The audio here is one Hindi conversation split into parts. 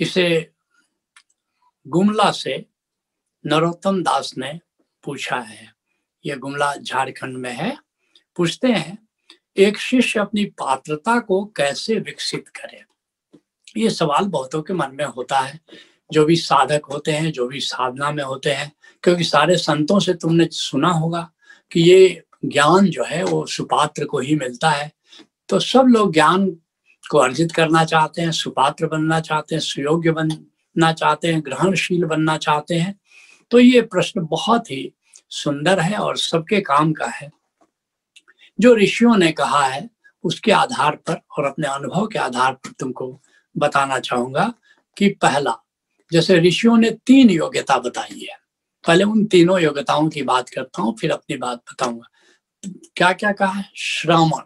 इसे गुमला से नरोत्तम दास ने पूछा है। यह गुमला झारखंड में है। पूछते हैं, एक शिष्य अपनी पात्रता को कैसे विकसित करे? ये सवाल बहुतों के मन में होता है। जो भी साधक होते हैं, जो भी साधना में होते हैं, क्योंकि सारे संतों से तुमने सुना होगा कि ये ज्ञान जो है, वो सुपात्र को ही मिलता है। तो सब लोग ज्ञान को अर्जित करना चाहते हैं, सुपात्र बनना चाहते हैं, सुयोग्य बनना चाहते हैं, ग्रहणशील बनना चाहते हैं। तो ये प्रश्न बहुत ही सुंदर है और सबके काम का है। जो ऋषियों ने कहा है, उसके आधार पर और अपने अनुभव के आधार पर तुमको बताना चाहूँगा कि पहला, जैसे ऋषियों ने तीन योग्यता बताई है। पहले उन तीनों योग्यताओं की बात करता हूँ, फिर अपनी बात बताऊँगा। क्या क्या कहा है? श्रवण।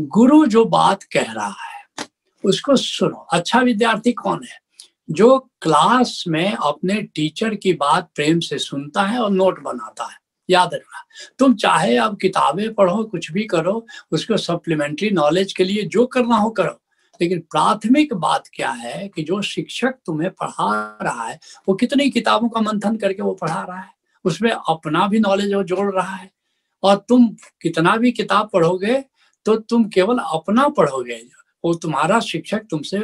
गुरु जो बात कह रहा है उसको सुनो। अच्छा विद्यार्थी कौन है? जो क्लास में अपने टीचर की बात प्रेम से सुनता है और नोट बनाता है। याद रखना, तुम चाहे अब किताबें पढ़ो, कुछ भी करो, उसको सप्लीमेंट्री नॉलेज के लिए जो करना हो करो। लेकिन प्राथमिक बात क्या है कि जो शिक्षक तुम्हें पढ़ा रहा है, वो कितनी किताबों का मंथन करके वो पढ़ा रहा है? उसमें अपना भी नॉलेज वो जोड़ रहा है। और तुम कितना भी किताब पढ़ोगे तो तुम केवल अपना पढ़ोगे। वो तुम्हारा शिक्षक तुमसे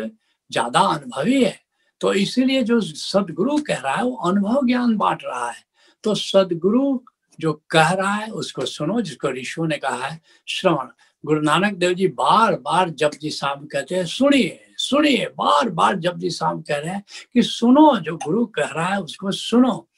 ज़्यादा अनुभवी है। तो इसीलिए जो सदगुरु कह रहा है, वो अनुभव ज्ञान बांट रहा है। तो सदगुरु जो कह रहा है, उसको सुनो, जिसको ऋषु ने कहा है, श्रवण। गुरु नानक देव जी बार बार जप जी साहब कहते हैं, सुनिए सुनिए बार बार जप जी साहब कह रहे हैं कि सुनो, जो गुरु कह रहा है, उसको सुनो।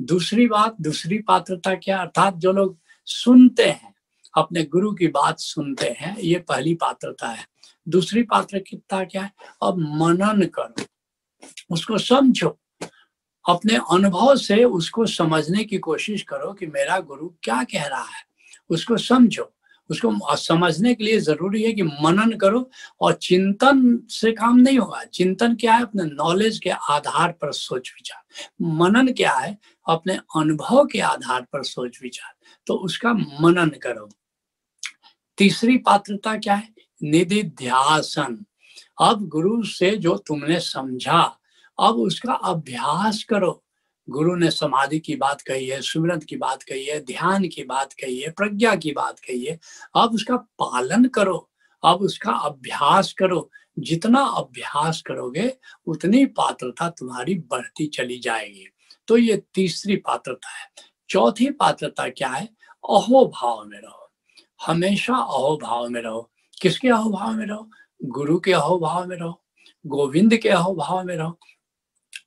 दूसरी बात, दूसरी पात्रता क्या, अर्थात जो लोग सुनते हैं अपने गुरु की बात सुनते हैं, ये पहली पात्रता है। दूसरी पात्रता क्या है? अब मनन करो। उसको समझो। अपने अनुभव से उसको समझने की कोशिश करो कि मेरा गुरु क्या कह रहा है। उसको समझो। उसको समझने के लिए ज़रूरी है कि मनन करो और चिंतन से काम नहीं होगा। चिंतन क्या है? अपने नॉलेज के आधार पर सोच विचार। मनन क्या है? अपने अनुभव के आधार पर सोच विचार। तो उसका मनन करो। तीसरी पात्रता क्या है? निधि ध्यासन अब गुरु से जो तुमने समझा, अब उसका अभ्यास करो। गुरु ने समाधि की बात कही है सुमिरन की बात कही है, ध्यान की बात कही है, प्रज्ञा की बात कही है, अब उसका पालन करो, अब उसका अभ्यास करो। जितना अभ्यास करोगे, उतनी पात्रता तुम्हारी बढ़ती चली जाएगी। तो ये तीसरी पात्रता है। चौथी पात्रता क्या है? अहो भाव में रहो। हमेशा अहो भाव में रहो। किसके अहो भाव में रहो? गुरु के अहो भाव में रहो, गोविंद के अहो भाव में रहो।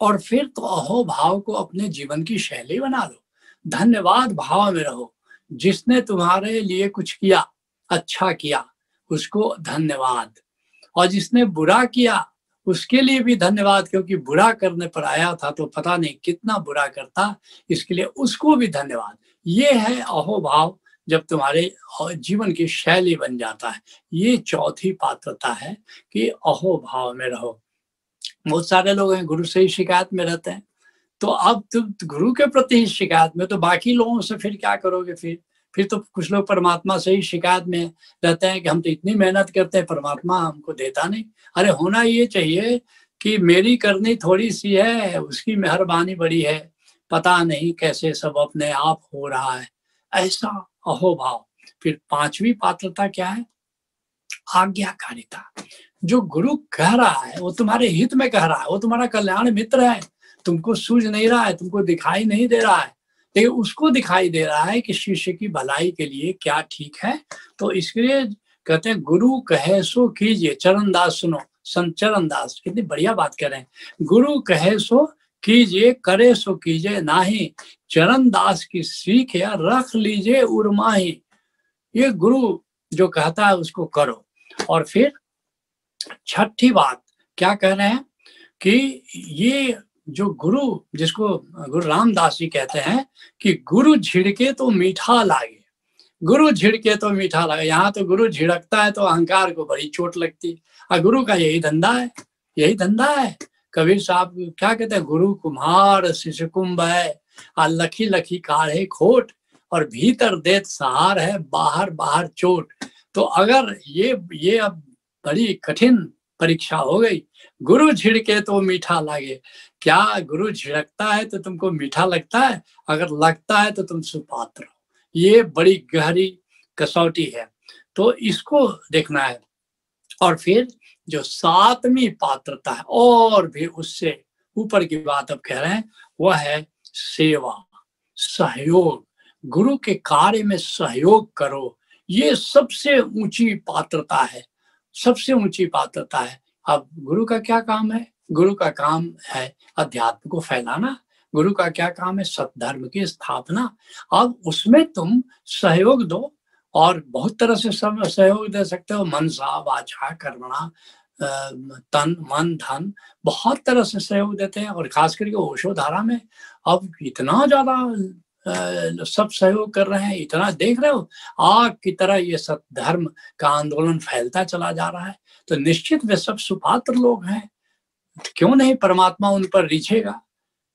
और फिर तो अहो भाव को अपने जीवन की शैली बना लो धन्यवाद भाव में रहो। जिसने तुम्हारे लिए कुछ किया अच्छा किया, उसको धन्यवाद। और जिसने बुरा किया, उसके लिए भी धन्यवाद, क्योंकि बुरा करने पर आया था तो पता नहीं कितना बुरा करता, इसके लिए उसको भी धन्यवाद। ये है अहो भाव। जब तुम्हारे जीवन की शैली बन जाता है। ये चौथी पात्रता है कि अहो भाव में रहो। बहुत सारे लोग हैं, गुरु से ही शिकायत में रहते हैं। तो अब तुम गुरु के प्रति ही शिकायत में तो बाकी लोगों से फिर क्या करोगे फिर? फिर तो कुछ लोग परमात्मा से ही शिकायत में रहते हैं कि हम तो इतनी मेहनत करते हैं, परमात्मा हमको देता नहीं। अरे होना ये चाहिए कि मेरी करनी थोड़ी सी है, उसकी मेहरबानी बड़ी है। पता नहीं कैसे सब अपने आप हो रहा है। ऐसा अहोभाव। फिर पांचवी पात्रता क्या है? आज्ञाकारिता। जो गुरु कह रहा है, वो तुम्हारे हित में कह रहा है, वो तुम्हारा कल्याण मित्र है। तुमको सूझ नहीं रहा है, तुमको दिखाई नहीं दे रहा है। लेकिन उसको दिखाई दे रहा है कि शिष्य की भलाई के लिए क्या ठीक है। तो इसके लिए कहते हैं, गुरु कहे सो कीजिए। चरण दास सुनो, संत चरण दास कितनी बढ़िया बात कर रहे हैं। गुरु कहे सो कीजिए, करे सो कीजिए, नाही। चरण दास की सीख या रख लीजिए उर्माही। ये गुरु जो कहता है उसको करो। और फिर छठी बात, क्या कह रहे हैं? कि ये जो गुरु, जिसको गुरु रामदास जी कहते हैं कि गुरु झिड़के तो मीठा लागे। गुरु झिड़के तो मीठा लगे। यहाँ तो गुरु झिड़कता है तो अहंकार को बड़ी चोट लगती। और गुरु का यही धंधा है। यही धंधा है। कबीर साहब, क्या कहते हैं, गुरु कुम्हार, शिष्य कुंभ है और लखी लखी काढ़े खोट, और भीतर देत सहार है, बाहर बाहर चोट। तो अगर ये ये अब बड़ी कठिन परीक्षा हो गई, गुरु झिड़के तो मीठा लगे। क्या गुरु झिड़कता है तो तुमको मीठा लगता है? अगर लगता है तो तुम सुपात्र हो। ये बड़ी गहरी कसौटी है। तो इसको देखना है। और फिर जो सातवीं पात्रता है, और भी उससे ऊपर की बात अब कह रहे हैं, वह है सेवा, सहयोग। गुरु के कार्य में सहयोग करो। ये सबसे ऊँची पात्रता है, सबसे ऊँची पात्रता है। अब गुरु का क्या काम है? गुरु का काम है अध्यात्म को फैलाना। गुरु का क्या काम है? सत्धर्म की स्थापना। अब उसमें तुम सहयोग दो और बहुत तरह से सब सहयोग दे सकते हो। मनसा वाचा कर्मणा तन, मन, धन, बहुत तरह से सहयोग देते हैं। और खास करके ओशो धारा में अब इतना ज़्यादा सब सहयोग कर रहे हैं, इतना देख रहे हो, आग की तरह ये सब धर्म का आंदोलन फैलता चला जा रहा है। तो निश्चित वे सब सुपात्र लोग हैं। क्यों नहीं? परमात्मा उन पर रिझेगा।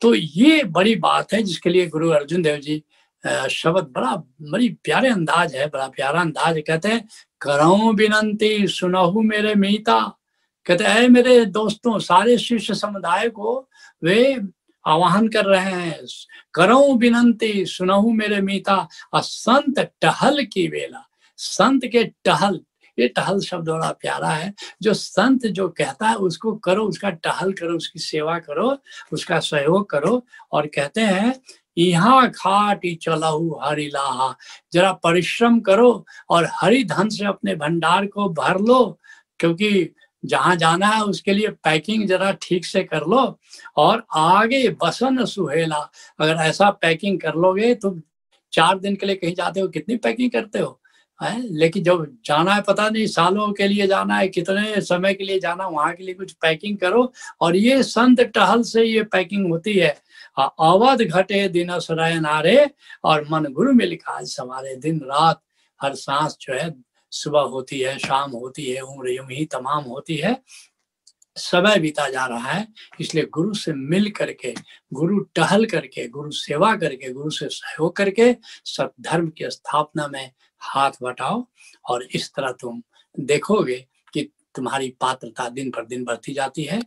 तो ये बड़ी बात है जिसके लिए गुरु अर्जुन देव जी शब्द बड़ा, बड़ी प्यारे अंदाज है, बड़ा प्यारा अंदाज कहते हैं, करो विनंती, सुनहु मेरे मीता। कहते हैं मेरे दोस्तों, सारे शिष्य समुदाय को वे आवाहन कर रहे हैं। करो विनंती, सुनहु मेरे मीता। और संत टहल की वेला। संत के टहल, ये टहल शब्द बड़ा प्यारा है। जो संत जो कहता है, उसको करो, उसका टहल करो, उसकी सेवा करो, उसका सहयोग करो और कहते हैं यहाँ खाटी चलाऊ हरि लाहा। जरा परिश्रम करो और हरि धन से अपने भंडार को भर लो, क्योंकि जहाँ जाना है उसके लिए पैकिंग जरा ठीक से कर लो और आगे बसन सुहेला। अगर ऐसा पैकिंग कर लोगे तो चार दिन के लिए कहीं जाते हो, कितनी पैकिंग करते हो? है? लेकिन जब जाना है, पता नहीं, सालों के लिए जाना है, कितने समय के लिए जाना वहाँ के लिए कुछ पैकिंग करो। और ये संत टहल से ये पैकिंग होती है। अवध घटे दिन सुराय नारे, और मन गुरु में लिखा सवारे दिन रात हर सांस जो है, सुबह होती है, शाम होती है, उम्र यूँ ही तमाम होती है। समय बीता जा रहा है, इसलिए गुरु से मिल करके, गुरु टहल करके, गुरु सेवा करके, गुरु से सहयोग करके, सब धर्म की स्थापना में हाथ बटाओ और इस तरह तुम देखोगे कि तुम्हारी पात्रता दिन पर दिन बढ़ती जाती है।